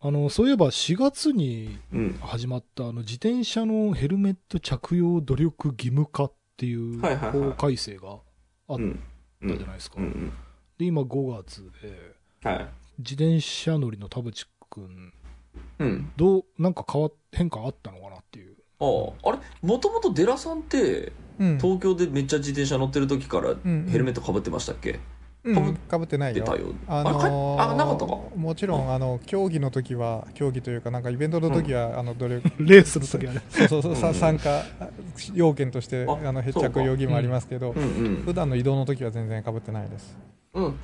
あの、そういえば4月にうん。始まった、あの、自転車のヘルメット着用努力義務化っていう法改正があっうん。たじゃないですか。で、今5月で、はい。自転車乗りの田淵くん、うん。どう、なんか変わっ、変化あったのかなっていう。ああ、あれ？もともとデラさんって、うん。東京でめっちゃ自転車乗ってる時からヘルメットかぶってましたっけ、うん、かぶってないよ。あのーあ、なかったか？もちろん、あの、競技の時は、競技というか、なんかイベントの時は、あの、努力、レースの時はね。そうそうそう、参加要件として、ああの、へそうか着用義務ありますけど普。段の移動の時は全然かぶってないです。うん。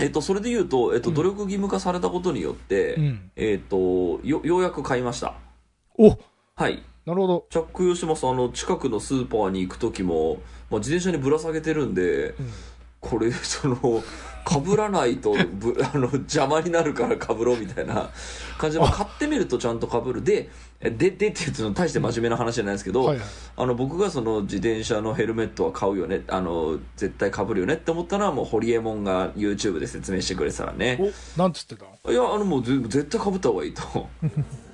えっと、それで言うと、えっと、うん努力義務化されたことによって、うん。えっと、よ、ようやく買いました。おはい。なるほど。着用します。あの、近くのスーパーに行く時も、まあ、自転車にぶら下げてるんで、うんこれ、その、かぶらないとぶ、あの、邪魔になるからかぶろうみたいな感じで、まあ買ってみるとちゃんとかぶる。で、で、でって言うと、大して真面目な話じゃないですけど、はいはい。あの僕がその自転車のヘルメットは買うよねあの絶対かぶるよねって思ったのはもうホリエモンが YouTube で説明してくれてたらね。お、なんつってた？いやあのもうぜ絶対かぶった方がいいと。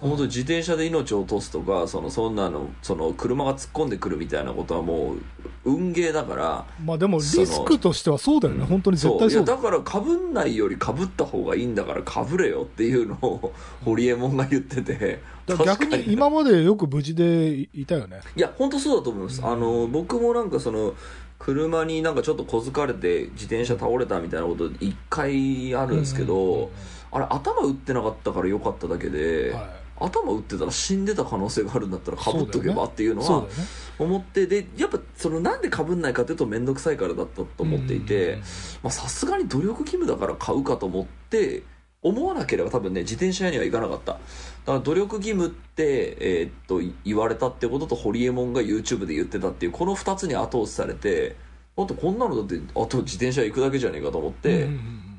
本当に自転車で命を落とすとかそのそんなのその車が突っ込んでくるみたいなことはもう運ゲーだからまあでもリスクとしてはそうだよね。本当に絶対そう。だだからかぶんないよりかぶった方がいいんだからかぶれよっていうのをホリエモンが言っててだから逆に今までよく無事でいいたよね。いや、本当そうだと思います。あの、僕もなんかその、車になんかちょっと小づかれて自転車倒れたみたいなこと一回あるんですけど、あれ頭打ってなかったから良かっただけで、は頭打ってたら死んでた可能性があるんだったらかぶっとけばっていうい。のは。思って、で、やっぱそのなんでかぶんないかというと面倒くさいからだったと思っていて、まあさすがに努力義務だから買うかと思って、思わなければ多分ね、自転車屋には行かなかった。だから努力義務って、えーっと、言われたってことと、ホリエモンが YouTube で言ってたっていう、この二つに後押しされて、あとこんなのだって、あと自転車行くだけじゃねえかと思って、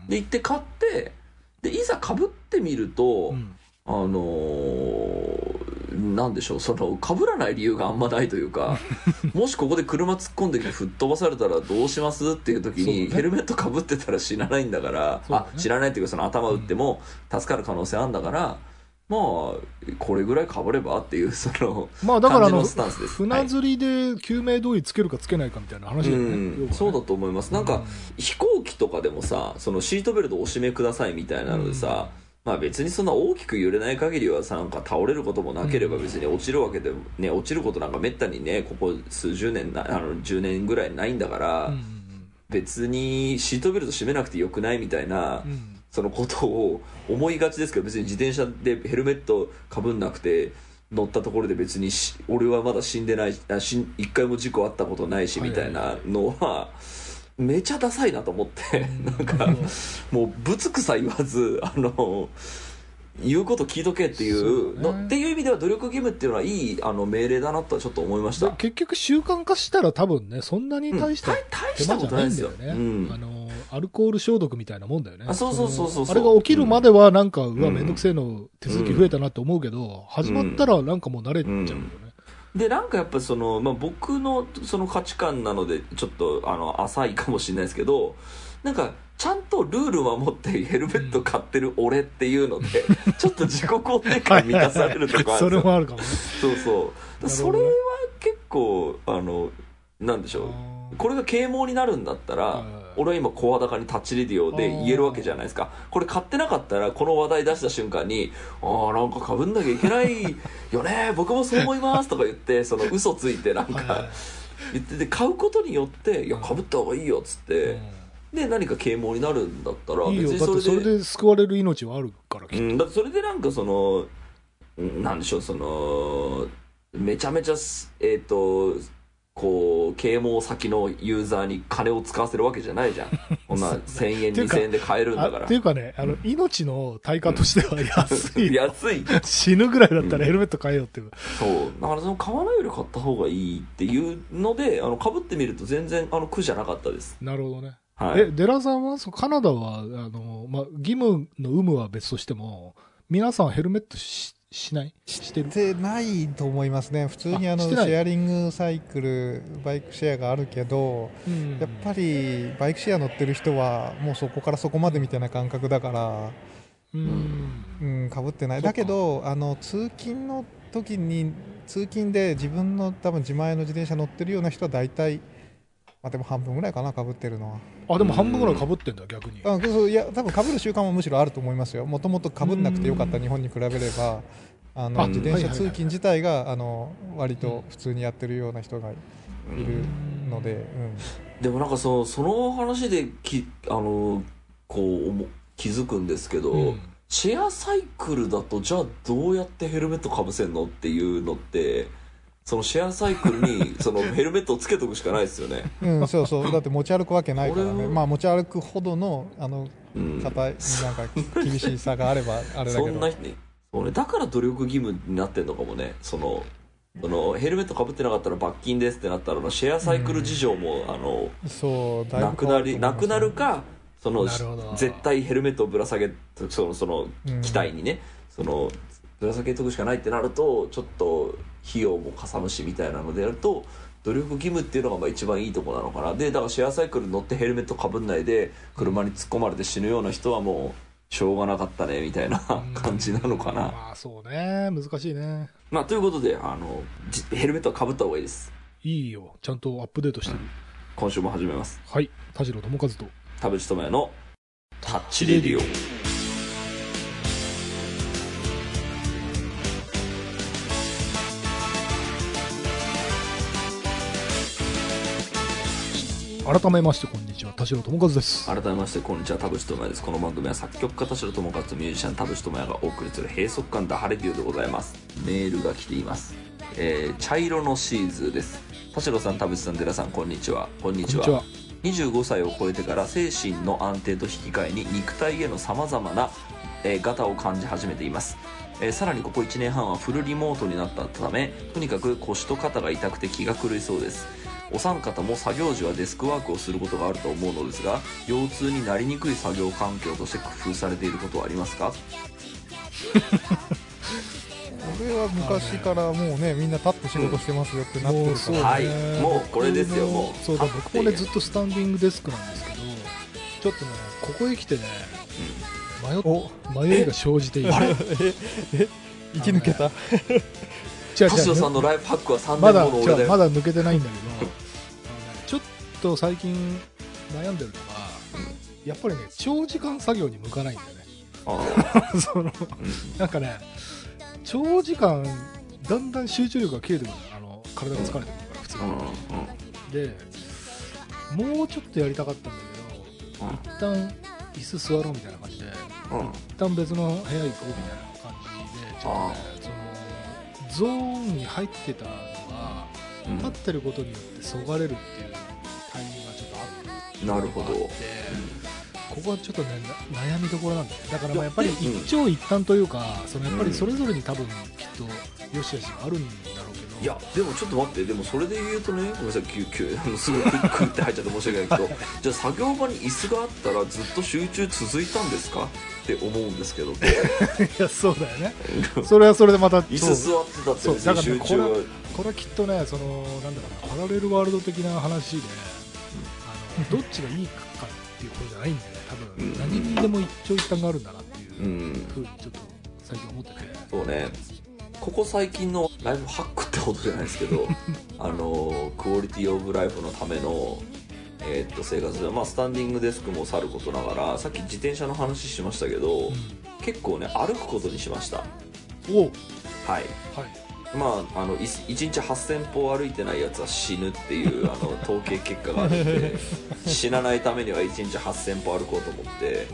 で、行って買って、で、いざ被ってみると、うんあのーなんでしょう、その、被らない理由があんまないというか、もしここで車突っ込んできて吹っ飛ばされたらどうしますっていう時に、ヘルメット被ってたら死なないんだから、ね。あ、知らないっていうかその頭打っても助かる可能性あるんだから、まあ、これぐらい被ればっていう、その、まあだからあの、船釣りで救命胴衣つけるかつけないかみたいな話だよね。うん、そうだと思います。なんか、飛行機とかでもさ、そのシートベルトお締めくださいみたいなのでさ、まあ別にそんな大きく揺れない限りはさ、なんか倒れることもなければ別に落ちるわけでも、ね、落ちることなんかめったにね、ここ数十年な、あの、10年ぐらいないんだから、別にシートベルト締めなくてよくないみたいな、そのことを思いがちですけど、別に自転車でヘルメットかぶんなくて、乗ったところで別に俺はまだ死んでないあ死ん一回も事故あったことないしみたいなのはめちゃダサいなと思ってなんかもうぶつくさ言わずあの言うこと聞いとけっていうそうだね。のっていう意味では努力義務っていうのはいいあの命令だなとはちょっと思いました。で結局習慣化したら多分ね、そんなに大したうん大大したことないいんですよね。ようん。あの、アルコール消毒みたいなもんだよね。あそうそうそうそうあれが起きるまではなんか、うわ、うん。めんどくせえの手続き増えたなって思うけど、始まったらなんかもう慣れちゃう。よね。でなんかやっぱその、まあ、僕のその価値観なのでちょっとあの浅いかもしれないですけどなんかちゃんとルール守ってヘルメット買ってる俺っていうので、ちょっと自己肯定感満たされるとかあそれもあるかもね。そうそう。ね。それは結構あのなんでしょう。これが啓蒙になるんだったら、俺は今声高にタッチレディオで言えるわけじゃないですか。これ買ってなかったらこの話題出した瞬間にああなんかかぶんなきゃいけないよね。僕もそう思いますとか言ってその嘘ついてなんか言ってて買うことによっていやかぶった方がいいよっつって、で何か啓蒙になるんだったらいいよ。別にだってそそれでれで救われる命はあるから、きっうん、だってそれでなんかそのうんなんでしょうそのめちゃめちゃすえっ、とこう啓蒙先のユーザーに金を使わせるわけじゃないじゃん。こんな1000円っていうか2000円で買えるんだかあらっていうかね、あの、命の対価としては安い。安い。死ぬぐらいだったらヘルメット買えよっていう。そう。だからその買わないより買った方がいいっていうのであの被ってみると全然あの苦じゃなかったです。なるほどね。はい。え、デラさんは、そうカナダは、あの、まあ、義務の有無は別としても、皆さんヘルメットししない？してる？でないと思いますね。普通にあの、シェアリングサイクル、バイクシェアがあるけど、やっぱりバイクシェア乗ってる人はもうそこからそこまでみたいな感覚だから、うん。うん、かぶってない。だけどあの通勤の時に通勤で自分の多分自前の自転車乗ってるような人は大体、まあ、でも半分ぐらいかなかぶってるのは。あでも半分ぐらいかぶってんだ逆に。あそういや多分かぶる習慣もむしろあると思いますよ。もともとかぶんなくてよかった日本に比べれば。あのあ自転車通勤自体があの割と普通にやってるような人がいるので、うん。でもなんかそのその話できあのこう思気づくんですけど、うん。シェアサイクルだとじゃあどうやってヘルメットかぶせんのっていうのってそのシェアサイクルに そのヘルメットをつけとくしかないですよね。うん、そうそう。だって持ち歩くわけないからね。まあ持ち歩くほどのあのうん、方なんか厳しさがあれば あれだそけど。んなそう、ね、だから努力義務になってんのかもね。そのそのヘルメットかぶってなかったら罰金ですってなったらシェアサイクル事情も、あのそうなくなりなくなるかその絶対ヘルメットをぶら下げそのそのうん。機体にね、そのぶら下げとくしかないってなるとちょっと費用もかさむしみたいなのでやると努力義務っていうのがまあ一番いいとこなのかな。でだからシェアサイクル乗ってヘルメットかぶんないで車に突っ込まれて死ぬような人はもうしょうがなかったねみたいな感じなのかな、まあそうね。難しいね。まあということであのじヘルメットはかぶった方がいいです。いいよ。ちゃんとアップデートしてる、今週も始めます。はい。田代智和と。田淵智也のタッチレディオ改めましてこんにちは田代智和です。改めましてこんにちは田淵智也です。この番組は作曲家田代智和とミュージシャン田淵智也がお送りする閉塞感ダハレディオでございます。メールが来ています。えー、茶色のシーズです。田代さん田淵さん寺さんこんにちは。こんにちは。こんにちは。25歳を超えてから精神の安定と引き換えに肉体へのさまざまな、えー、ガタを感じ始めています、えーさらにここ1年半はフルリモートになったためとにかく腰と肩が痛くて気が狂いそうですお三方も作業時はデスクワークをすることがあると思うのですが腰痛になりにくい作業環境として工夫されていることはありますか？これは昔からもうねみんな立って仕事してますよってなってるから、ね、はい。もうこれですよもう。そうだ僕もねずっとスタンディングデスクなんですけどちょっとねここへ来てね迷迷いが生じている。あれ？え？え生き抜けた？違う田代違うさんのライフハックは3まだ年後の俺だよ。違うまだ抜けてないんだけどと最近悩んでるのがやっぱりね長時間作業に向かないんだよね。あ そのなんかね長時間だんだん集中力が切れてくるあの体が疲れてくるから普通に、でもうちょっとやりたかったんだけど一旦椅子座ろうみたいな感じでうん。一旦別の部屋行こうみたいな感じでちょっとねそのゾーンに入ってたのがうん。立ってることによってそがれるっていうなるほど。あってここはちょっとねな悩みどころなんだよね。だからまあやっぱり一長一短というかそのやっぱりそれぞれに多分きっと良し悪しがあるんだろうけど。いやでもちょっと待って。でもそれで言うとねごめんなさい急急 すぐクックって入っちゃって申し訳ないけど じゃあ作業場に椅子があったらずっと集中続いたんですか？って思うんですけど。いやそうだよね。それはそれでまた椅子座ってたってそう。別に集中はこれはきっとねそのなんだろうなパラレルワールド的な話で、どっちがいいかっていうことじゃないんだよね多分、うん何にでも一長一短があるんだなっていううんふうにちょっと最近思ってて。そうね。ここ最近のライフハックってことじゃないですけど あのクオリティオブライフのためのえーっと生活で、まあ、スタンディングデスクもさることながらさっき自転車の話しましたけど、結構ね歩くことにしました。うん、おう。はい。はいまあ、あのい1日8000歩歩いてないやつは死ぬっていう あの統計結果があるんで死なないためには1日8000歩歩こうと思って。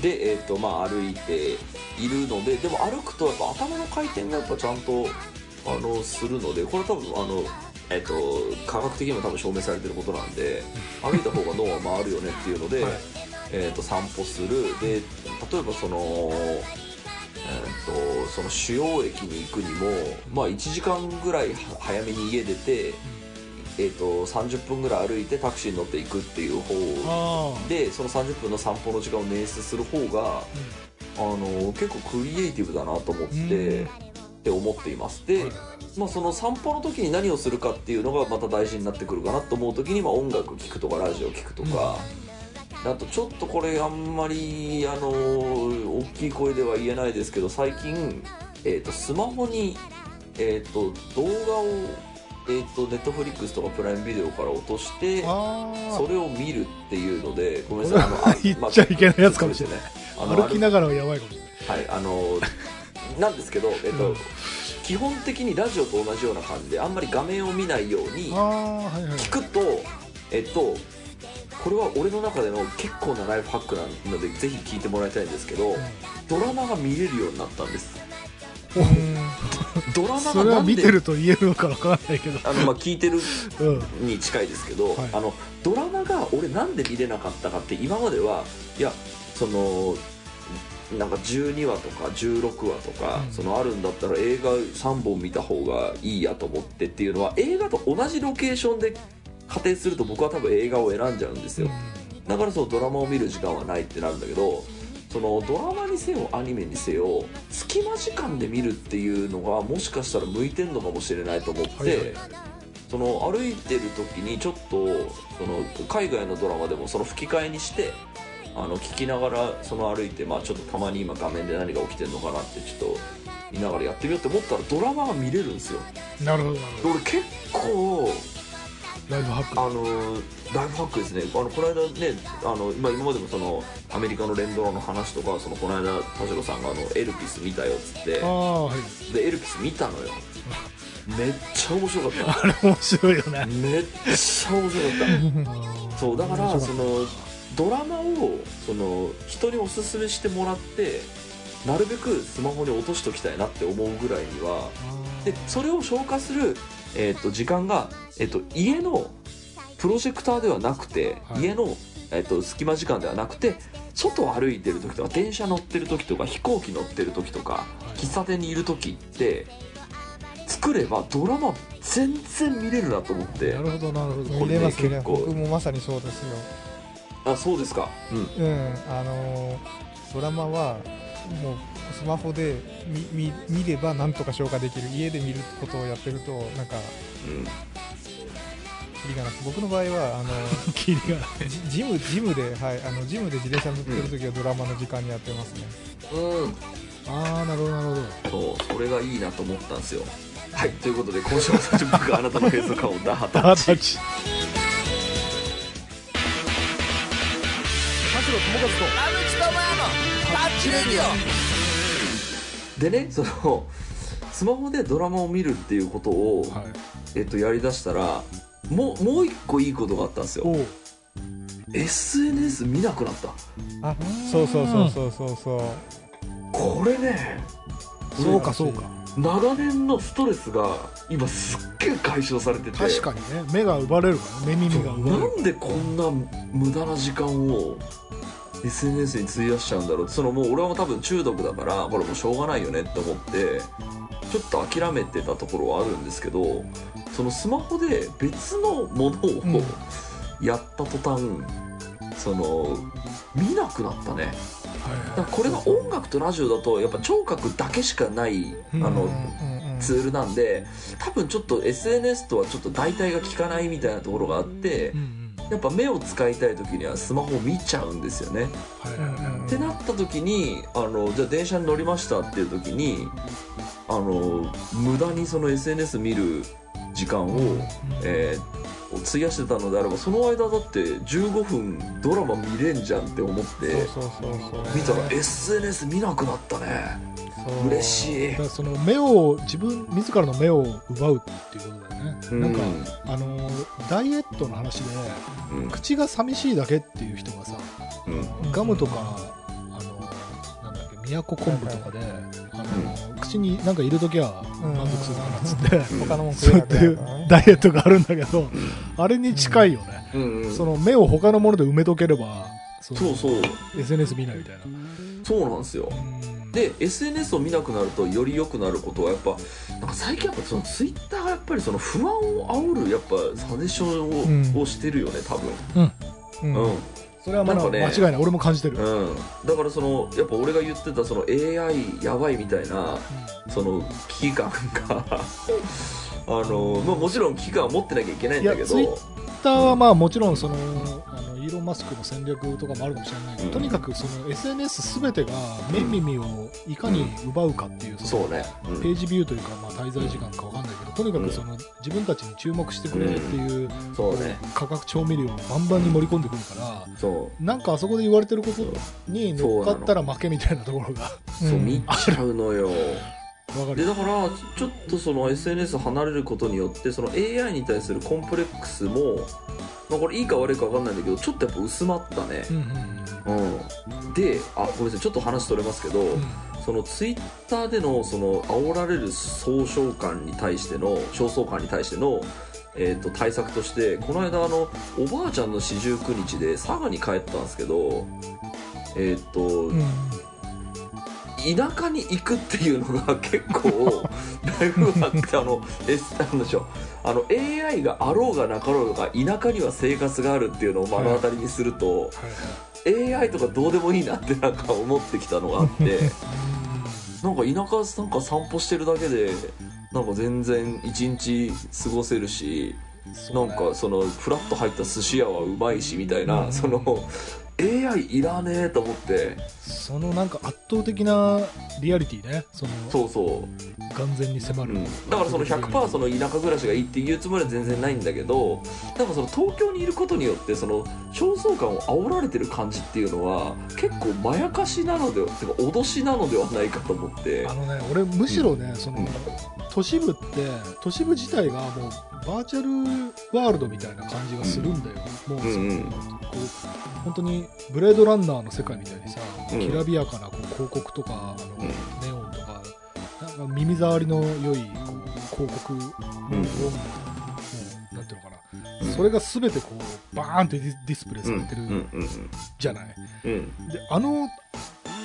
で、えーとまあ、歩いているのででも歩くとやっぱ頭の回転がやっぱちゃんとあのするのでこれ多分あの、えー、と科学的にも多分証明されてることなんで 歩いた方が脳は回るよねっていうので、はい。えー、と散歩する。で例えばその、その主要駅に行くにも、まあ、1時間ぐらいは早めに家出て、えー、と30分ぐらい歩いてタクシーに乗っていくっていう方でその30分の散歩の時間を捻出する方があの結構クリエイティブだなと思って、うん。って思っていますで、はい。まあ、その散歩の時に何をするかっていうのがまた大事になってくるかなと思う時に、まあ、音楽聴くとかラジオ聴くとか、あとちょっとこれあんまりあの大きい声では言えないですけど最近、えー、とスマホに、えー、と動画を、えー、とネットフリックスとかプライムビデオから落としてあそれを見るっていうのでごめんなさいあのあ 言っちゃいけないやつかもしれない。まあの歩きながらはやばいかもしれない。はいあのなんですけど、えっとうん基本的にラジオと同じような感じであんまり画面を見ないようにああはいはい聞くとえっとこれは俺の中での結構なライフハックなのでぜひ聞いてもらいたいんですけどドラマが見れるようになったんです。ドラマそれは見てると言えるのかわからないけど。あのまあ聞いてるうんに近いですけど、はい。あのドラマが俺なんで見れなかったかって今まではいやそのなんか12話とか16話とか、うん。そのあるんだったら映画3本見た方がいいやと思ってっていうのは映画と同じロケーションで仮定すると僕は多分映画を選んじゃうんですよ、だからそのドラマを見る時間はないってなるんだけどそのドラマにせよアニメにせよ隙間時間で見るっていうのがもしかしたら向いてんのかもしれないと思って、はいその歩いてる時にちょっとその海外のドラマでもその吹き替えにしてあの聞きながらその歩いて、まあ、ちょっとたまに今画面で何が起きてるのかなってちょっと見ながらやってみようって思ったらドラマが見れるんですよ。なるほど俺結構ライフハック。あのライフハックですね。あのこの間ねあの、まあ、今までもそのアメリカの連ドラの話とかそのこの間田代さんがあのエルピス見たよっつって。ああはい。でエルピス見たのよ。めっちゃ面白かっあれ面白いよね。ためっちゃ面白かった。そうだからそのドラマをその人におすすめしてもらってなるべくスマホに落としときたいなって思うぐらいにはでそれを消化する、えー、と時間が、えー、と家のプロジェクターではなくて、はい。家の、えー、と隙間時間ではなくて外を歩いてる時とか電車乗ってる時とか飛行機乗ってる時とか喫茶店にいる時って作ればドラマ全然見れるなと思って。なるほどなるほど。これね見れますね。結構。僕もまさにそうですよ。あそうですか。うん。うん。あのードラマはもうスマホで見見見ればなんとか消化できる。家で見ることをやってるとなんかうんキリがなく僕の場合はあのキリがジジムジムではいあのジムで自転車乗ってる時はドラマの時間にやってますね、うん。ああなるほどなるほど。そうそれがいいなと思ったんですよ。はい。ということで今週も最初僕があなたのフェイス感をダハタッチ。あたちでねそのスマホでドラマを見るっていうことを、はい。えっと、やりだしたらもうもう一個いいことがあったんですよ。おう。SNS 見なくなった。あそうそうそうそうそうそう。これねそうかそうか。長年のストレスが今すっげえ解消されてて。確かにね。目が奪われるからね。目耳が奪われる。なんでこんな無駄な時間を SNS に費やしちゃうんだろう。そのもう俺は多分中毒だからこれもうしょうがないよねって思ってちょっと諦めてたところはあるんですけどそのスマホで別のものうん。をやった途端、その見なくなったね。だからこれが音楽とラジオだとやっぱ聴覚だけしかないあの、ツールなんで多分ちょっと SNS とはちょっと代替が効かないみたいなところがあってやっぱ目を使いたい時にはスマホを見ちゃうんですよね。ってなった時にあのじゃあ電車に乗りましたっていう時にあの無駄にその SNS 見る時間を、えー費やしてたのであればその間だって15分ドラマ見れんじゃんって思って見たら SNS 見なくなったね。嬉しい。その目を自分自らの目を奪うっていうことだよね、うん。なんかあのダイエットの話でうん。口が寂しいだけっていう人がさうん。ガムとかあのなんだっけ宮古昆布とかで、あの口になんかいるときは満足するからっつって、他のもん食そうえなくやってなるからねダイエットがあるんだけど、あれに近いよね、うんうん。その目を他のもので埋めとければそうそう SNS 見ないみたいな。そうなんですよ。うん。で SNS を見なくなるとより良くなることはやっぱなんか最近やっぱそのツイッターがやっぱりその不安を煽るやっぱサジェションを,、うん。をしてるよね多分。うん。うん、それはまだね間違いない。俺も感じてる、うん、だからそのやっぱ俺が言ってたその AI やばいみたいなその危機感が あの、まあ、もちろん危機感は持ってなきゃいけないんだけど。ツイッターはまあもちろんそのあのイーロン・マスクの戦略とかもあるかもしれないけど、うん。とにかくその SNS すべてが目耳をいかに奪うかっていう、そのそうね、うん。ページビューというか、まあ、滞在時間かわかんないけど、とにかくその自分たちに注目してくれるっていう、そうね。価格調味料をバンバンに盛り込んでくるから、そう。なんかあそこで言われてることに乗っかったら負けみたいなところが。そううん見ちゃうのよ。でだからちょっとその SNS 離れることによってその AI に対するコンプレックスも、まあ、これいいか悪いか分かんないんだけどちょっとやっぱ薄まったね。うんうんうん。であごめんなさい。ちょっと話取れますけど、うん。そのツイッターでのその煽られる総称感に対しての焦燥感に対しての、えー、と対策としてこの間あのおばあちゃんの四十九日で佐賀に帰ったんですけどえっ、と、うん田舎に行くっていうのが結構だいぶあってあのえなんでしょうあの AI があろうがなかろうが田舎には生活があるっていうのを目の当たりにすると、AI とかどうでもいいなってなんか思ってきたのがあってなんか田舎なんか散歩してるだけでなんか全然一日過ごせるしなんかそのフラッと入った寿司屋はうまいしみたいな、うん。その AI いらねえと思って。そのなんか圧倒的なリアリティね、そのそうそう。眼前に迫る、うん、だからその100%その田舎暮らしがいいっていうつもりは全然ないんだけどなんかその東京にいることによってその焦燥感を煽られてる感じっていうのは結構まやかしなのではてか脅しなのではないかと思って。あのね、俺むしろね、そのうん都市部って都市部自体がもうバーチャルワールドみたいな感じがするんだよ、もうその、こう本当にブレードランナーの世界みたいにさ、うん。きらびやかなこう広告とかあの、うん。ネオンとかなんか耳障りの良いこう広告の音うん。もうなんていうのかな、うんそれが全てこうバーンってディスプレイされてるじゃない、であの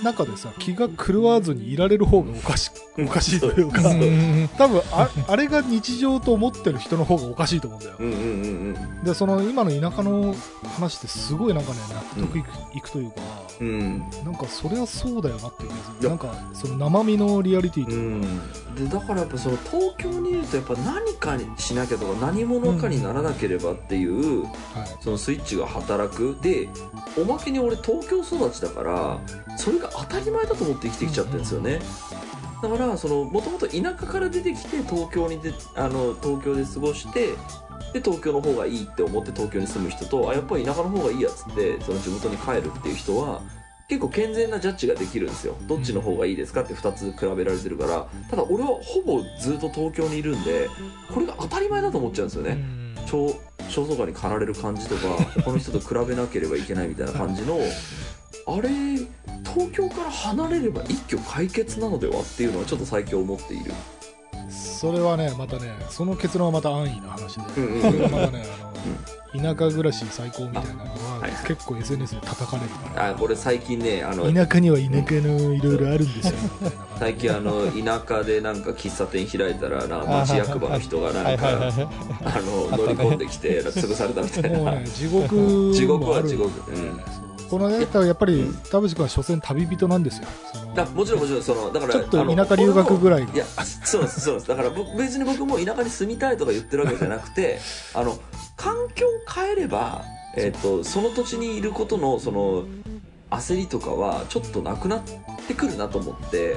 中でさ気が狂わずにいられる方がおかしおかしいというか、う。ん多分ああれが日常と思ってる人の方がおかしいと思うんだよ、うんうんうんでその今の田舎の話ってすごいなんかね納得いく,、いくというか、うん。うんなんかそれはそうだよなっていう気がすいや。るなんかその生身のリアリティとういうか、ん。でだからやっぱその東京にいるとやっぱ何かにしなきゃとか何者かにならなければっていう、はい。そのスイッチが働く。でおまけに俺東京育ちだからそれが当たり前だと思って生きてきちゃってるんですよね、だからそのもともと田舎から出てきて東京にであの東京で過ごしてで東京の方がいいって思って東京に住む人とあやっぱり田舎の方がいいやつってその地元に帰るっていう人は結構健全なジャッジができるんですよ。どっちの方がいいですかって2つ比べられてるから。ただ俺はほぼずっと東京にいるんでこれが当たり前だと思っちゃうんですよね、うん。超肖像画に駆られる感じとか他の人と比べなければいけないみたいな感じの あれ東京から離れれば一挙解決なのではっていうのはちょっと最近思っている。それはねまたねその結論はまた安易な話で、うんうんうん。それがまたねあの、田舎暮らし最高みたいなのは、はいはい。結構 SNS で叩かれるからあこれ最近ねあの田舎には田舎のいろいろあるんですよ 最近あの田舎でなんか喫茶店開いたらな町役場の人がなんかはいはいはい。あの乗り込んできて潰されたみたいな。もうね、地獄も 地獄は地獄。うんこのね、多分やっぱり、田淵君は所詮旅人なんですよ。だもちろんもちろんそのだからちょっと田舎留学ぐらいがいやそうですそうです。だから僕別に僕も田舎に住みたいとか言ってるわけじゃなくてあの環境を変えれば、えっとその土地にいることのその焦りとかはちょっとなくなってくるなと思って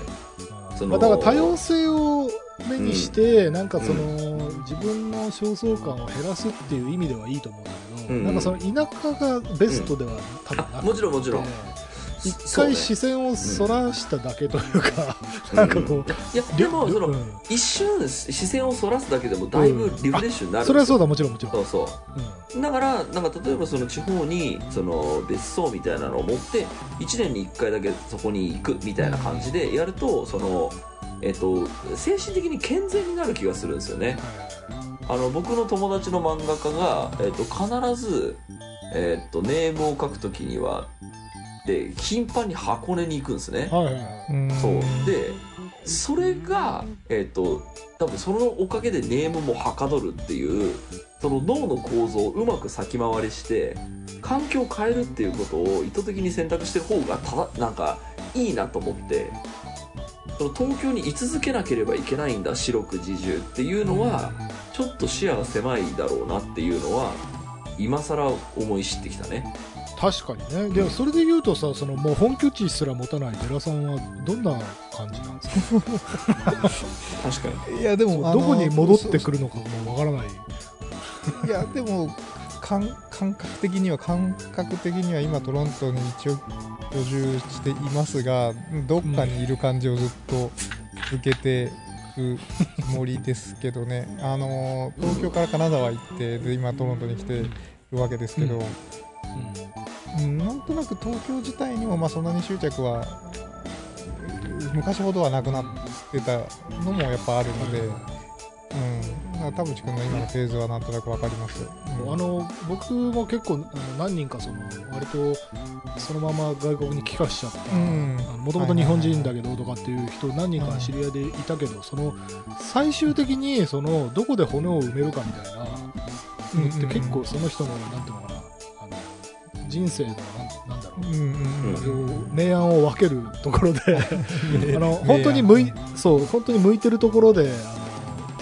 そのまあ、だから多様性を目にして、なんかその、自分の焦燥感を減らすっていう意味ではいいと思うんだけど、うんなんかその田舎がベストでは多分なくて、あもちろんもちろん。一回視線をそらしただけというか、なんかこう、いやでもその、うん。一瞬視線をそらすだけでもだいぶリフレッシュになるそれはそうだ、もちろんもちろん。そうそう。うん。だからなんか例えばその地方にその別荘みたいなのを持って1年に1回だけそこに行くみたいな感じでやるとその、えっと精神的に健全になる気がするんですよねあの僕の友達の漫画家が、えっと必ず、えっとネームを書くときにはで頻繁に箱根に行くんですね。はいそう。でそれがえっ、と多分そのおかげでネームもはかどるっていうその脳の構造をうまく先回りして環境を変えるっていうことを意図的に選択してる方がただなんかいいなと思ってその東京に居続けなければいけないんだ四六時中っていうのはちょっと視野が狭いだろうなっていうのは今更思い知ってきたね。確かにね。でもそれで言うとさそのもう本拠地すら持たない寺さんはどんな感じなんですか？確かに。いやでもどこに戻ってくるのかもわからない。いやでも感感覚的には感覚的には今トロントに一応居住していますがどっかにいる感じをずっと受けてるつもりですけどね。あの東京から金沢行ってで今トロントに来てるわけですけど、うん、なんとなく東京自体にもまあそんなに執着は昔ほどはなくなってたのもやっぱあるので、田淵君の今のフェーズはなんとなくわかります。あの僕も結構何人かその割とそのまま外国に帰化しちゃったうん。もともと日本人だけどとかっていう人何人か知り合いでいたけどその最終的にそのどこで骨を埋めるかみたいなのって結構その人のなんていうのかなあの人生のなんなんだろう。うんうんうん。明暗を分けるところで あの本当に向いそう本当に向いてるところであの定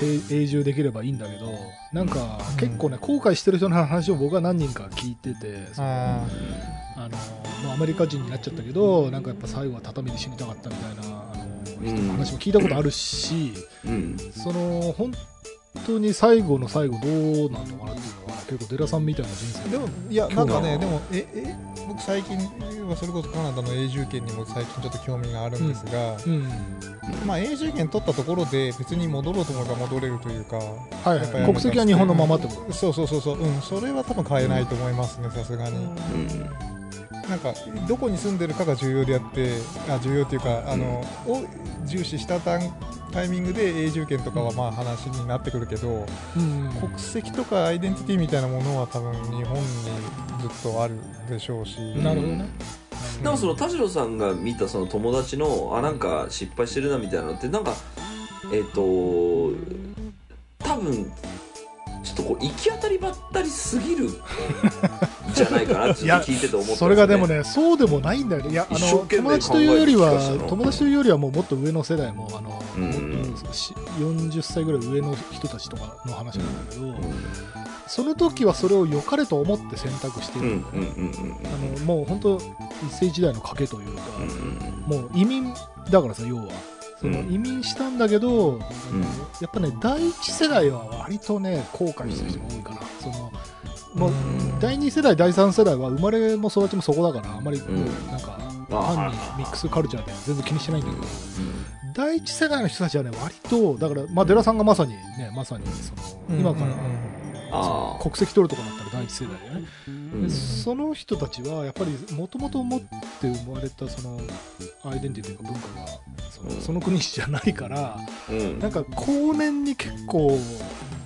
永住できればいいんだけどなんか結構ね後悔してる人の話を僕は何人か聞いててそのああのまあ、アメリカ人になっちゃったけどなんかやっぱ最後は畳で死にたかったみたいなあの人の話も聞いたことあるし、うんその本当に最後の最後どうなんのかなっていうのは結構寺さんみたいな人生でもいやなんかねでもええ？僕最近はそれこそカナダの永住権にも最近ちょっと興味があるんですが、うん。まあ永住権取ったところで別に戻ろうと思えば戻れるというかはいやっぱりはい、国籍は日本のままってこと？そうそうそうそう。うんそれは多分変えないと思いますねさすがに。うんなんかどこに住んでるかが重要であってあ重要っていうかあの、を重視したタイミングで永住権とかはまあ話になってくるけど、うん国籍とかアイデンティティみたいなものは多分日本にずっとあるでしょうし、なるほどね、でもその田代さんが見たその友達のあなんか失敗してるなみたいなのってなんかえっ、と多分ちょっとこう行き当たりばったりすぎるじゃないかなって 聞いてて思ったね、それがでもねそうでもないんだよね。いやあの友達というよりは友達というよりはもうもっと上の世代もあの、うん。もっとし40歳ぐらい上の人たちとかの話なんだけど、うん。その時はそれを良かれと思って選択してる、もう本当一世一代の賭けというか、うん。もう移民だからさ要はそのうん移民したんだけど、あのやっぱね第一世代は割とね後悔してる人が多いかな、そのもううん。第二世代第三世代は生まれも育ちもそこだからあんまりなんかあ単にミックスカルチャーで全然気にしてないんだけど、第一世代の人たちはね割とだからまあ寺さんがまさにねまさにその、今から、国籍取るとかだったら第一世代だよね、うん。でその人たちはやっぱりもともと持って生まれたそのアイデンティティというか文化がその,、うん。その国じゃないからうん。なんか後年に結構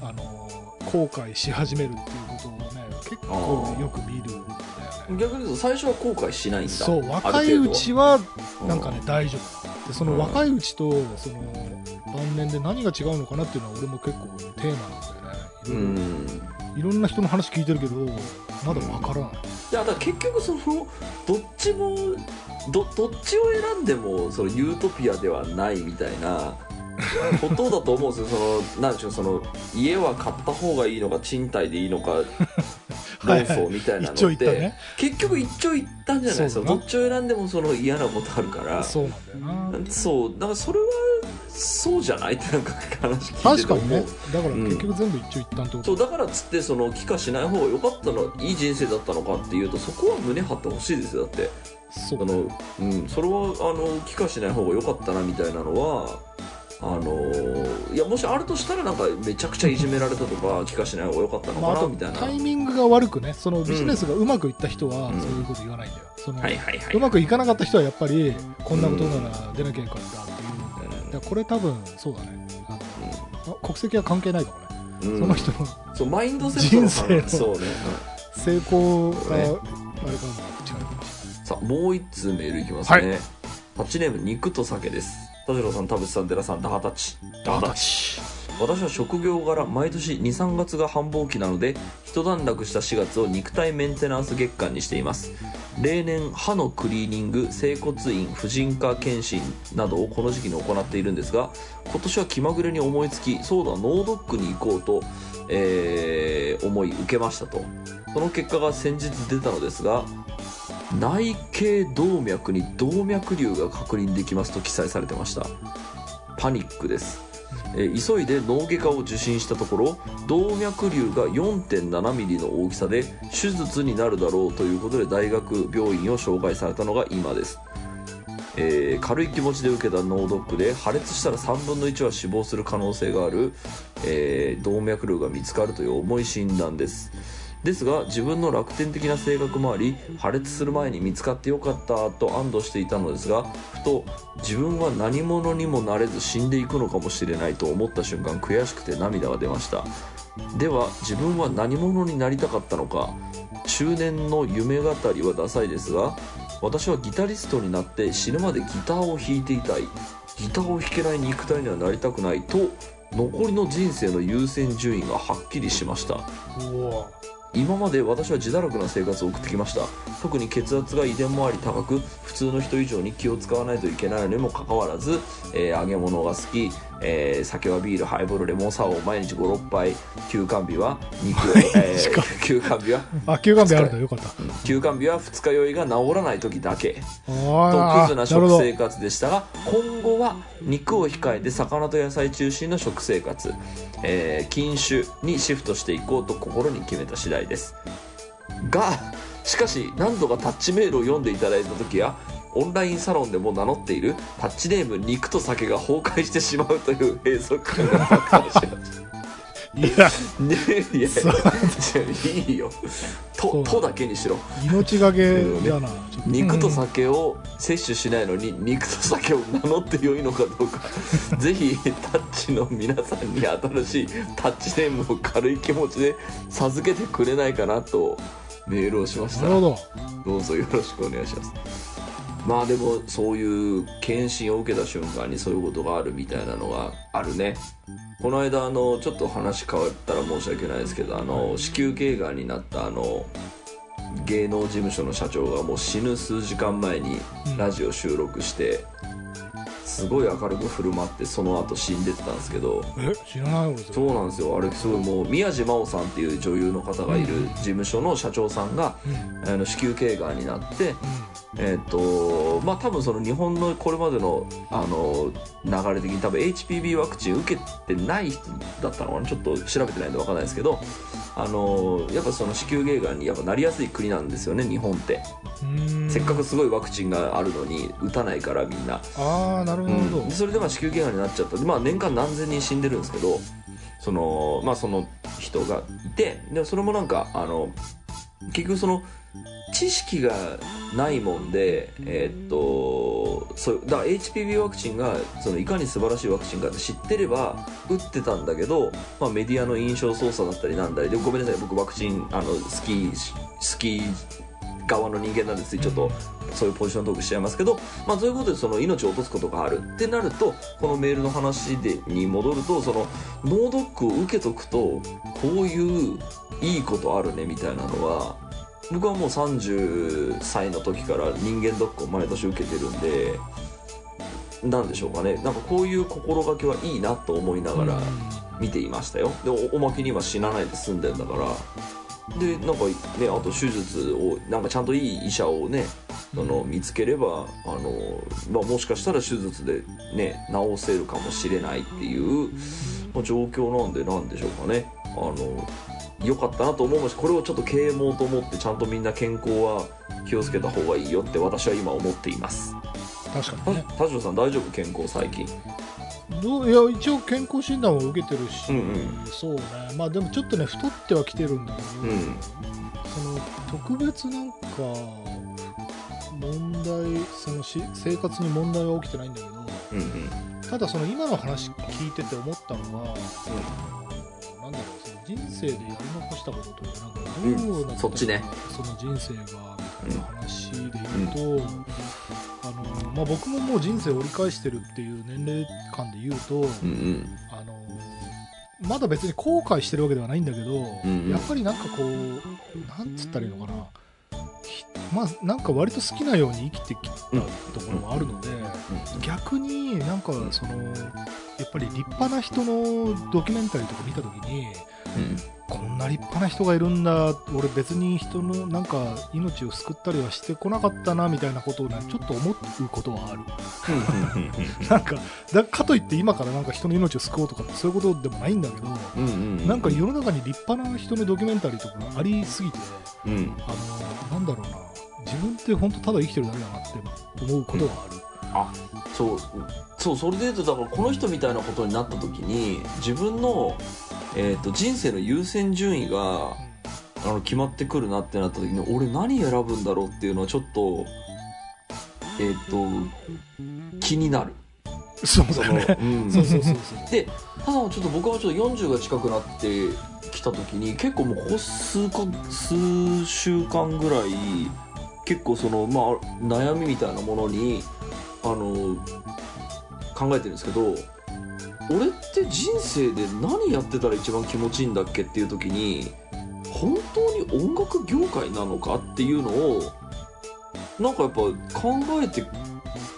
あの後悔し始めるっていうことをね結構よく見る逆に言うと最初は後悔しないんだ。そうあ若いうちはうんなんかね大丈夫。でその若いうちとその晩年で何が違うのかなっていうのは俺も結構テーマなんだよねうん。いろんな人の話聞いてるけどまだわからないいやだから結局その どっちもどどっちを選んでもそのユートピアではないみたいな ことだと思うんですよ。そのなんでしょうその家は買った方がいいのか賃貸でいいのか 論争みたいなの一応って、言ったね。結局一長一短じゃないですか。どっちを選んでもその嫌なことあるから。そうなんだよな。そう。だからそれはそうじゃない？ってなんか話聞いて確て思う。かにね。だから結局全部一長一短ってこと、そうだからっつってその帰化しない方が良かったのいい人生だったのかっていうとそこは胸張ってほしいですよだって。そうあの、うん、それはあの帰化しない方が良かったなみたいなのはあのいやもしあるとしたらなんかめちゃくちゃいじめられたとか 帰化しない方が良かったのかなみたいな、タイミングが悪くね。そのビジネスがうまくいった人はうん。そういうこと言わないんだよ、そのはいはいはいうまくいかなかった人はやっぱりこんなことなら出なきゃいけないんだってだよねだからこれ多分そうだね。あ国籍は関係ないかもね、うん。その人のそうマインドセットの人生のそうね、成功が、ね。あれかも。違うさあもう一通メールいきますね、ハッチネーム肉と酒です。田代さん田淵さん寺さんダハタチ。ダハタチ私は職業柄毎年23月が繁忙期なので一段落した4月を肉体メンテナンス月間にしています。例年歯のクリーニング整骨院婦人科検診などをこの時期に行っているんですが今年は気まぐれに思いつきそうだ脳ドックに行こうと、えー思い受けましたと。その結果が先日出たのですが内頸動脈に動脈瘤が確認できますと記載されてました。パニックです、え急いで脳外科を受診したところ動脈瘤が4 7ミリの大きさで手術になるだろうということで大学病院を紹介されたのが今です。えー軽い気持ちで受けた脳ドックで破裂したら3分の1は死亡する可能性がある、えー動脈瘤が見つかるという重い診断です。ですが自分の楽天的な性格もあり破裂する前に見つかってよかったと安堵していたのですがふと自分は何者にもなれず死んでいくのかもしれないと思った瞬間悔しくて涙が出ました。では自分は何者になりたかったのか中年の夢語りはダサいですが私はギタリストになって死ぬまでギターを弾いていたい。ギターを弾けない肉体にはなりたくないと残りの人生の優先順位がはっきりしました。今まで私は自堕落な生活を送ってきました。特に血圧が遺伝もあり高く普通の人以上に気を使わないといけないのにもかかわらず、えー揚げ物が好き、えー酒はビールハイボールレモンサワーを毎日56杯休館日は肉を、えー休館日はあ休館日あるんだよかった。休館日は二日酔いが治らない時だけ。とクズな食生活でしたが今後は肉を控えて魚と野菜中心の食生活、えー禁酒にシフトしていこうと心に決めた次第です。がしかし何度かタッチメールを読んでいただいた時やオンラインサロンでも名乗っているタッチネーム肉と酒が崩壊してしまうという閉塞感が発しましたいやねいやいいよ。ととだけにしろ。命がけだな 肉と酒を摂取しないのに肉と酒を名乗って良いのかどうか。ぜひタッチの皆さんに新しいタッチネームを軽い気持ちで授けてくれないかなとメールをしました。どうぞよろしくお願いしますまあでもそういう検診を受けた瞬間にそういうことがあるみたいなのがあるね。この間あのちょっと話変わったら申し訳ないですけどあの子宮頸がんになったあの芸能事務所の社長がもう死ぬ数時間前にうん。ラジオ収録してすごい明るく振る舞ってその後死んでったんですけど。え知らない俺そうなんですよ。あれすごいもう宮地真央さんっていう女優の方がいる事務所の社長さんがうん。あの子宮頸がんになってうえっ、とまあ多分その日本のこれまでのあの流れ的に多分 HPV ワクチン受けてない人だったのかなちょっと調べてないんで分かんないですけどあのやっぱその子宮頸がんにやっぱなりやすい国なんですよね日本って。ん。せっかくすごいワクチンがあるのに打たないからみんな、ああなるほど、うん。でそれでまあ子宮頸がんになっちゃった。でまあ年間何千人死んでるんですけどそのまあその人がいてでそれもなんかあの結局その知識がないもんでえーっとそうだから HPV ワクチンがそのいかに素晴らしいワクチンかって知ってれば打ってたんだけど、まあ、メディアの印象操作だったりなんだりでごめんなさい僕ワクチンあの好き好き側の人間なんです。ちょっとそういうポジショントークしちゃいますけど、まあ、そういうことでその命を落とすことがあるってなるとこのメールの話でに戻るとその脳ドックを受けとくとこういういいことあるねみたいなのは僕はもう30歳の時から人間ドックを毎年受けてるんでなんでしょうかね。なんかこういう心がけはいいなと思いながら見ていましたよ。でおおまけには死なないで済んでんだから。でなんかねあと手術をなんかちゃんといい医者をねその見つければあの、まあ、もしかしたら手術でね治せるかもしれないっていう、まあ状況なんでなんでしょうかね。あの良かったなと思いましたこれをちょっと啓蒙と思ってちゃんとみんな健康は気をつけた方がいいよって私は今思っています。た確かにね。田代さん大丈夫健康最近？どういや一応健康診断を受けてるし、うんうん。そうね。まあでもちょっとね太ってはきてるんだけど、うん。その特別なんか問題そのし生活に問題は起きてないんだけどうんうん。ただその今の話聞いてて思ったのが、なんだろう人生でやり残したことというかなんかどうなったそっちね。その人生がみたいな話で言うと、あのまあ、僕ももう人生折り返してるっていう年齢間で言うと、うんうん。あのまだ別に後悔してるわけではないんだけど、うんうん。やっぱりなんかこうなんつったらいいのかな。ひまあなんか割と好きなように生きてきたところもあるので、逆になんかそのやっぱり立派な人のドキュメンタリーとか見た時にこんな立派な人がいるんだ。俺別に人のなんか命を救ったりはしてこなかったなみたいなことをねちょっと思うことはある。なんかだかといって今からなんか人の命を救おうとかってそういうことでもないんだけど、うんうんなんか世の中に立派な人のドキュメンタリーとかがありすぎてうん。あのなんだろうな。自分って本当ただ生きてるだけだなって思うことはある、そうそうそれで言うとだからこの人みたいなことになった時に自分の、えー、と人生の優先順位があの決まってくるなってなった時に俺何選ぶんだろうっていうのはちょっとえっ、と気になる。そうだねうん。そうそうそうそう。でただちょっと僕はちょっと40が近くなってきた時に結構もうここ数か数週間ぐらい結構そのまあ悩みみたいなものにあの考えてるんですけど俺って人生で何やってたら一番気持ちいいんだっけっていう時に本当に音楽業界なのかっていうのをなんかやっぱ考えて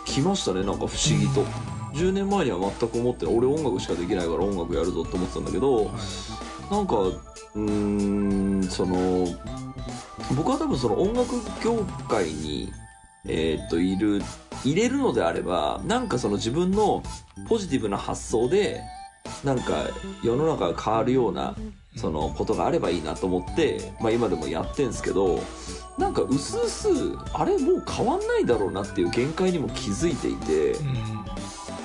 きましたねなんか不思議と。10年前には全く思って俺音楽しかできないから音楽やるぞって思ってたんだけどなんかうーんその僕は多分その音楽業界にえっといる入れるのであればなんかその自分のポジティブな発想でなんか世の中が変わるようなそのことがあればいいなと思って、まあ、今でもやってんですけどなんか薄々あれもう変わんないだろうなっていう限界にも気づいていて。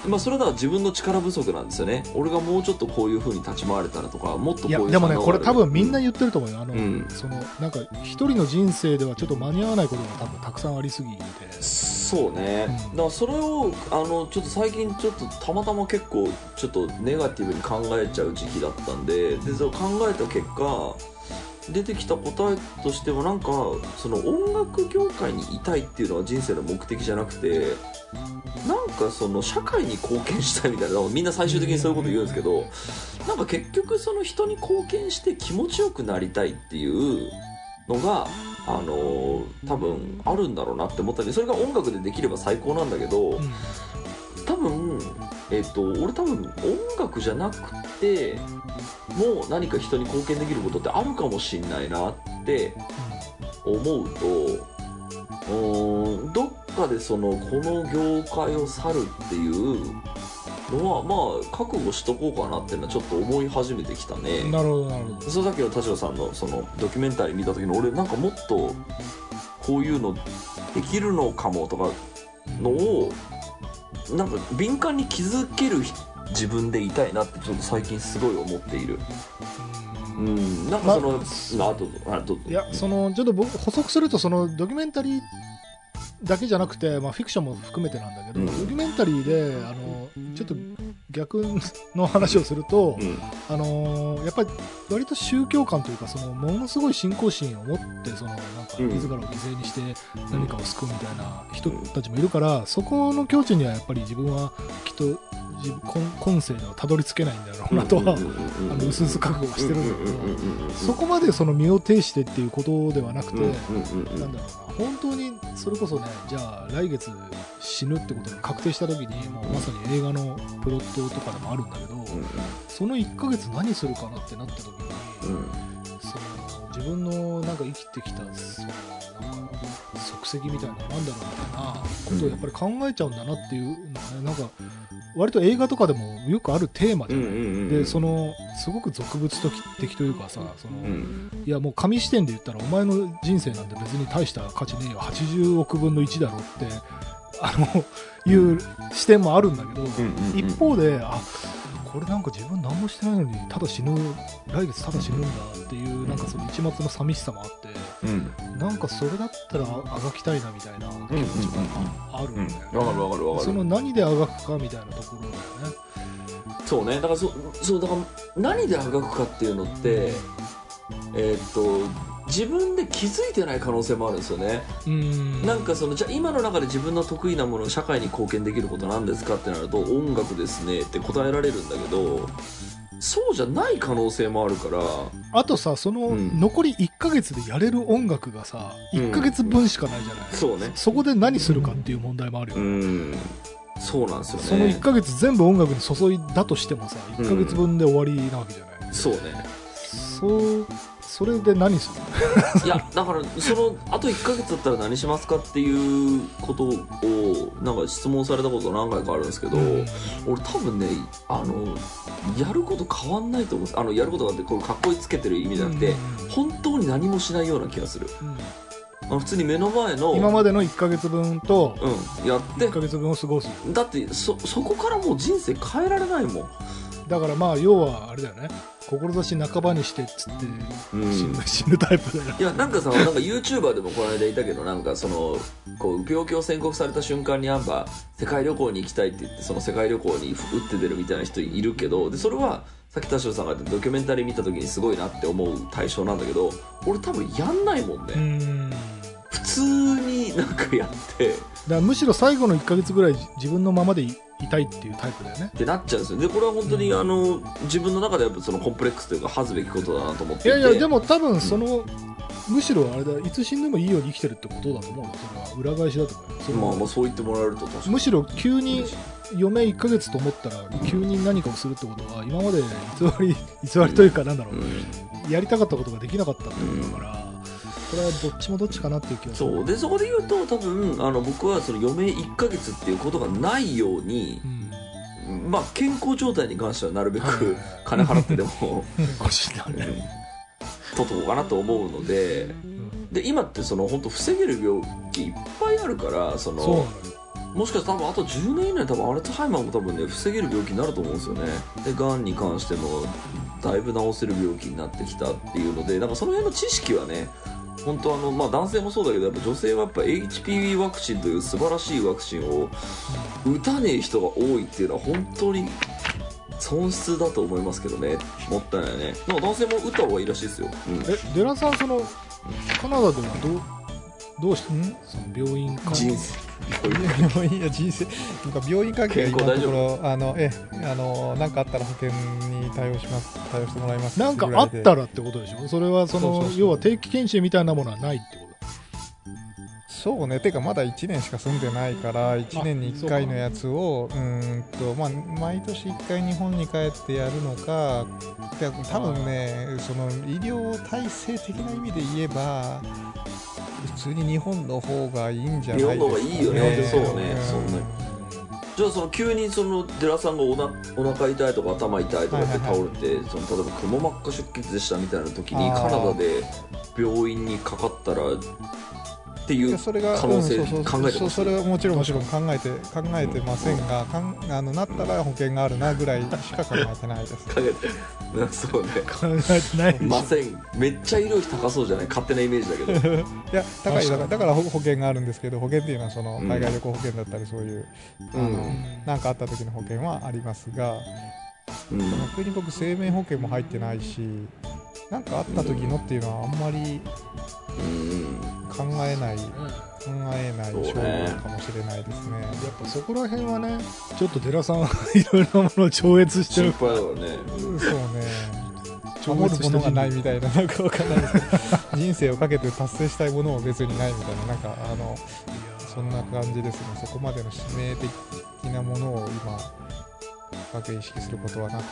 うんまあそれだから自分の力不足なんですよね。俺がもうちょっとこういう風に立ち回れたらとかもっとこいういうやでもねこれ多分みんな言ってると思うよ。あの、うん。そのなんか一人の人生ではちょっと間に合わないことが多分たくさんありすぎて。そうね、うん。だからそれをあのちょっと最近ちょっとたまたま結構ちょっとネガティブに考えちゃう時期だったんででそれを考えた結果出てきた答えとしてはなんかその音楽業界にいたいっていうのは人生の目的じゃなくてなんかその社会に貢献したいみたいなみんな最終的にそういうこと言うんですけどなんか結局その人に貢献して気持ちよくなりたいっていうのがあの多分あるんだろうなって思ったんでそれが音楽でできれば最高なんだけど多分えっと俺多分音楽じゃなくてもう何か人に貢献できることってあるかもしんないなって思うとうーんどっかでそのこの業界を去るっていうのはまあ覚悟しとこうかなっていうのはちょっと思い始めてきたね。なるほどなるほどそのさっきの田代さんのそのドキュメンタリー見た時の俺なんかもっとこういうのできるのかもとかのをなんか敏感に気づける自分でいたいなってちょっと最近すごい思っている。ううん。んなんかその、まあ、あとあといやそのちょっと僕補足するとそのドキュメンタリーだけじゃなくて、まあ、フィクションも含めてなんだけど、うん。ドキュメンタリーであのちょっと逆の話をすると、うん。あのーやっぱり割と宗教観というかそのものすごい信仰心を持ってそのなんかうん。自らを犠牲にして何かを救うみたいな人たちもいるから、そこの境地にはやっぱり自分はきっと自分今今世ではたどり着けないんだろうなとは、あの薄々覚悟はしてるんだけど、そこまでその身を挺してっていうことではなくて、なんだろうな本当にそれこそねじゃあ来月死ぬってことが確定した時にもうまさに映画のプロットとかでもあるんだけど、その1ヶ月何するかなってなった時に、その自分のなんか生きてきたそのなんか足跡みたいなのなんだろうみたいなことをやっぱり考えちゃうんだなっていうのはねなんか割と映画とかでもよくあるテーマじゃない、でそのすごく俗物的というかさその、いやもう紙視点で言ったらお前の人生なんて別に大した価値ねえよ。80億分の1だろってあのいう視点もあるんだけど、一方であこれなんか自分何もしてないのにただ死ぬ来月ただ死ぬんだっていうなんかその一末の寂しさもあってなんかそれだったらあがきたいなみたいな気持ちがあるんだよね、わかるわかるわかる。その何であがくかみたいなところだよね。そうね。だからそそうだから何であがくかっていうのってえーっと自分で気づいてない可能性もあるんですよね。うん。なんかそのじゃあ今の中で自分の得意なもの社会に貢献できることなんですかってなると音楽ですねって答えられるんだけどそうじゃない可能性もあるから。あとさそのうん。残り1ヶ月でやれる音楽がさ1ヶ月分しかないじゃない、そうね。そこで何するかっていう問題もあるようね、ん。そうなんですよね。その1ヶ月全部音楽に注いだとしてもさ1ヶ月分で終わりなわけじゃない、そうね。そうそれで何する いやだからそのあと1ヶ月だったら何しますかっていうことをなんか質問されたこと何回かあるんですけど、うん。俺多分ねあのやること変わんないと思うんです。あのやることがあってこれかっこいいつけてる意味じゃなくて、本当に何もしないような気がする。うん。普通に目の前の今までの1ヶ月分とうんやって。1ヶ月分を過ごす。だってそそこからもう人生変えられないもん、だからまあ要はあれだよね志半ばにしてっつって死ぬ,、タイプだよいやなんかさなんか YouTuber でもこの間いたけどなんかそのこう病気を宣告された瞬間にあんば世界旅行に行きたいって言ってその世界旅行に打って出るみたいな人いるけどでそれはさっき田代さんが言ったドキュメンタリー見た時にすごいなって思う対象なんだけど俺多分やんないもんね、普通になんかやって。らむしろ最後の1ヶ月ぐらい自分のままでいいたいっていうタイプだよね。ってなっちゃうんですよ。でこれは本当にあの自分の中でやっぱそのコンプレックスというか恥ずべきことだなと思っていやいやでも多分その、むしろあれだいつ死んでもいいように生きてるってことだと思うよ。それは裏返しだと思うよ。そまあまあそう言ってもらえると確かに。むしろ急に余命1ヶ月と思ったら急に何かをするってことは今まで偽り偽りというかなんだろう、うん。やりたかったことができなかったってことだから、これはどっちもどっちかなっていう気がする。そう。でそこで言うと多分あの僕はその余命1ヶ月っていうことがないようにう、ん。まあ、健康状態に関してはなるべはい。く 金払ってでも 取っとこうかなと思うのでうん。で今ってその本当防げる病気いっぱいあるからそそうなのもしかしたら多分あと10年以内多分アルツハイマーも多分ね防げる病気になると思うんですよね。でがんに関してもだいぶ治せる病気になってきたっていうのでなんかその辺の知識はね本当あのまあ男性もそうだけどやっぱ女性はやっぱ HPV ワクチンという素晴らしいワクチンを打たねえ人が多いっていうのは本当に損失だと思いますけどね。もったいないね。なんか男性も打った方がいいらしいですよ、うん。えデラさんそのカナダではどうどうしてん？その病院か人生病院や人生なんか病院関係は今のところあのえあのなんかあったら保険に対応します対応してもらいます。なんかあったららってことでしょ？それはそのそうそうそう。要は定期検診みたいなものはないってこそうね。てかまだ1年しか住んでないから1年に1回のやつをうーんとまあ毎年1回日本に帰ってやるのかいや多分ねその医療体制的な意味で言えば普通に日本の方がいいんじゃないですか、ね、日本の方がいいよね。そうね。ん。そうねじゃあその急にそのデラさんがおなお腹痛いとか頭痛いとかって倒れて、その例えばくも膜下出血でしたみたいな時にカナダで病院にかかったらっていいうやそれが可能性考えてそうそれはもちろんもちろん考えて考えてませんが、かん。あのなったら保険があるなぐらいしか考えてないです。考えてうんそうね。と考えてないません。めっちゃ医療費高そうじゃない？勝手なイメージだけど。いや高いだからだから保保険があるんですけど保険っていうのはそのうん。海外旅行保険だったりそういう、うん。あのなんかあった時の保険はありますがうん。逆に僕生命保険も入ってないしなんかあった時のっていうのはあんまりうん考えない考えない勝負かもしれないですね。やっぱそこら辺はねちょっとデラさんは いろいろなものを超越して心る配だからね。うんそうね。超守るものがないみたいななんかわかんないです。けど人生をかけて達成したいものも別にないみたいななんかあのそんな感じですね。そこまでの使命的なものを今深く意識することはなく、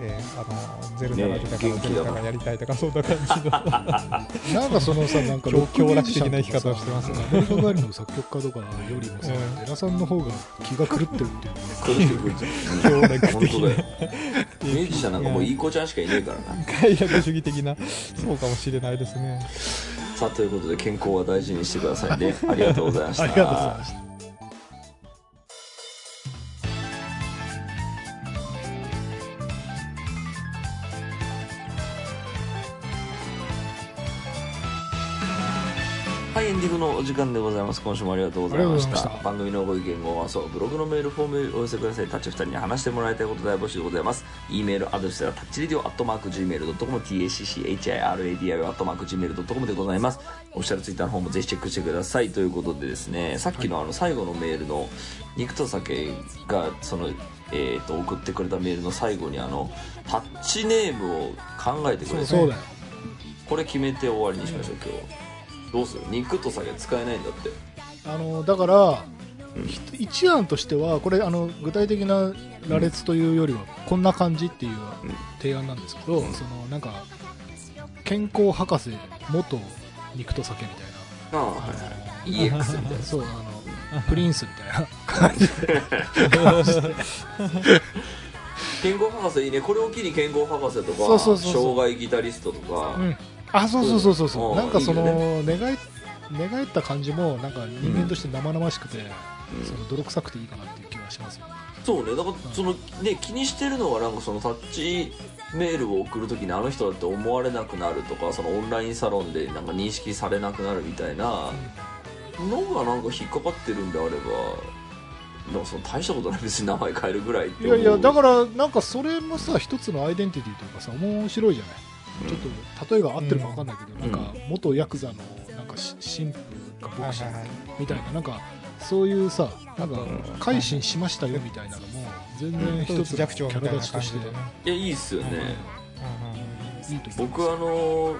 えーあのゼルダが出たからゼルダがやりたいとかそん。な感じのなん。かそのさなん。か強強楽的な生き方をしてますねアメリカ帰りの作曲家とかよりもさ、うん。デラさん。の方が気が狂ってるっていうねこれしてくるじゃん。強楽的な本当だよミュージシャンなん。かもういい子ちゃん。しかいねえからな快楽主義的なそうかもしれないですねさあということで健康は大事にしてくださいねありがとうございましたありがとうございましたはいエンディングのお時間でございます。今週もありがとうございました。番組のご意見ご感想ブログのメールフォームへお寄せください。タッチ2人に話してもらいたいこと大募集でございます。e メールアドレスはタッチリディオアットマーク Gmail.com tacchiradio アットマーク Gmail.com でございますオフィシャルツイッターの方もぜひチェックしてください。ということでですねさっきのあの最後のメールの肉と酒がそのえー、と送ってくれたメールの最後にあのタッチネームを考えてくれてこれ決めて終わりにしましょう今日はどうする？肉と酒使えないんだって。あのだから、うんひ一案としてはこれあの具体的な羅列というよりはこんな感じっていう提案なんですけど、うん。そのなんか健康博士元肉と酒みたいな。ああはいはい。EX みたいな。そうあのプリンスみたいな。感じで健康博士いいね。これを機に健康博士とか障害ギタリストとか、うんあそうそうそうそうそう、うん。なんかその寝返寝返った感じもなんか人間として生々しくて、うん。その泥臭くていいかなっていう気がしますよそうね。だからそのね気にしてるのがなんかそのタッチメールを送るときにあの人だって思われなくなるとかそのオンラインサロンでなんか認識されなくなるみたいなのがなんか引っかかってるんであればなんかその大したことない別に名前変えるぐらいいやいやだからなんかそれもさ一つのアイデンティティというかさ面白いじゃない、ちょっと例えが合ってるか分かんないけど、うん。なんか元ヤクザのなんかし神父かはい牧師はいはいみたいななんかそういうさなんかうん。改心しましたよみたいなのも全然一つキャラ立ちとしていやいいっすよね、僕あの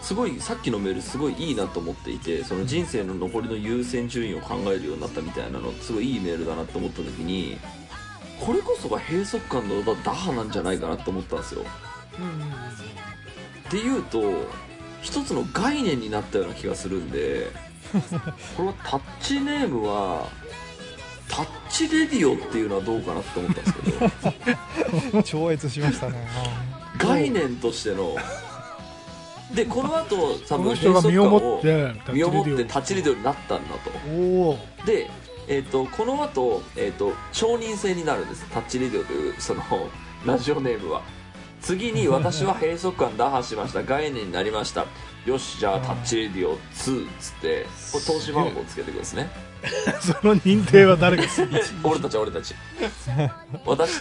すごいさっきのメールすごいいいなと思っていてその人生の残りの優先順位を考えるようになったみたいなのすごいいいメールだなと思った時にこれこそが閉塞感の打破なんじゃないかなと思ったんですよ。うんうんうんっていうと一つの概念になったような気がするんで これはタッチネームはタッチレディオっていうのはどうかなって思ったんですけど。超越しましたね。概念としての。でこの後多分人が身を身をもってタッチレリディオになったんだと。で、えー、とこの後、えー、と承認制になるんです。タッチレディオというそのラジオネームは次に私は閉塞感打破しました。概念になりました。よしじゃあタッチレディオ2っつってこれ投資番号つけてくんですね。その認定は誰がする 俺たちは俺たち。私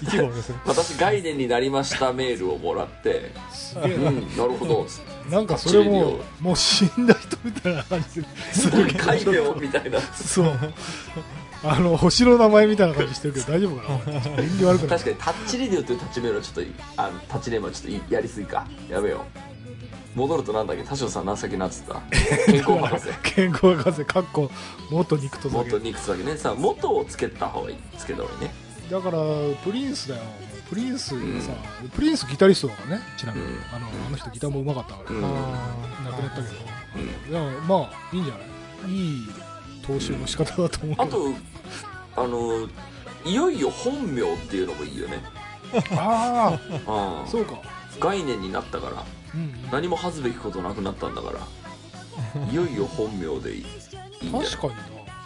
私概念になりましたメールをもらってうんなるほど。なんかそれももう死んだ人みたいな感じで。するけど書いてよみたいな。そうあの星の名前みたいな感じしてるけど大丈夫かな？俺縁起悪くない。確かにタッチレディオというタッチメールはちょっとあのタッチネームはちょっとやりすぎか。やめよう。戻るとなんだっけ？田代さん何先なっつった健康博士。健康博士かっこ元肉と酒。元ニクスだけね。さ元をつけた方がいい。つけた方がいいね。だからプリンスだよ。プリンスさ、プリンスギタリストだからね。ちなみに、うん。あのあの人ギターも上手かったから、うん。亡くなったけど、うん。いやまあいいんじゃない？いい踏襲の仕方だと思うけどあとあのいよいよ本名っていうのもいいよね。あああそうか。概念になったから。うん何も恥ずべきことなくなったんだから。いよいよ本名でいい。確か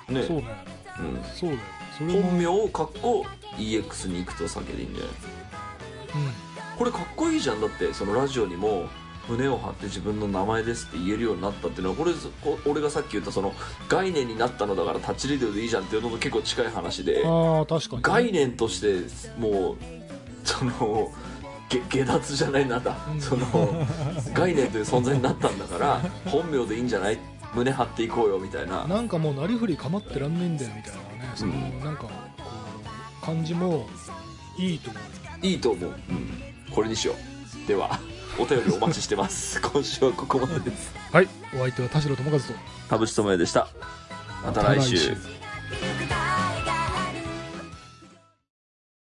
にな、ね。そうね。うん。そうだよ。本名をかっこ EX に行くと酒でいいんじゃない？これかっこいいじゃん。だってそのラジオにも胸を張って自分の名前ですって言えるようになったっていうのはこれこ俺がさっき言ったその概念になったのだからタッチレディオでいいじゃんっていうのと結構近い話でうん、ああ確かに概念としてもうそのげ下脱じゃないなんだ、うん。その概念という存在になったんだから 本名でいいんじゃない？胸張っていこうよみたいな。なんかもうなりふり構ってらんねえんだよみたいなね。その、うん。なんかこう感じもいいと思う。いいと思う、うん、これにしよう。ではお便りお待ちしてます。今週はここまでです。はい。お相手は田代智和と。田淵智也でした。また来週。また来週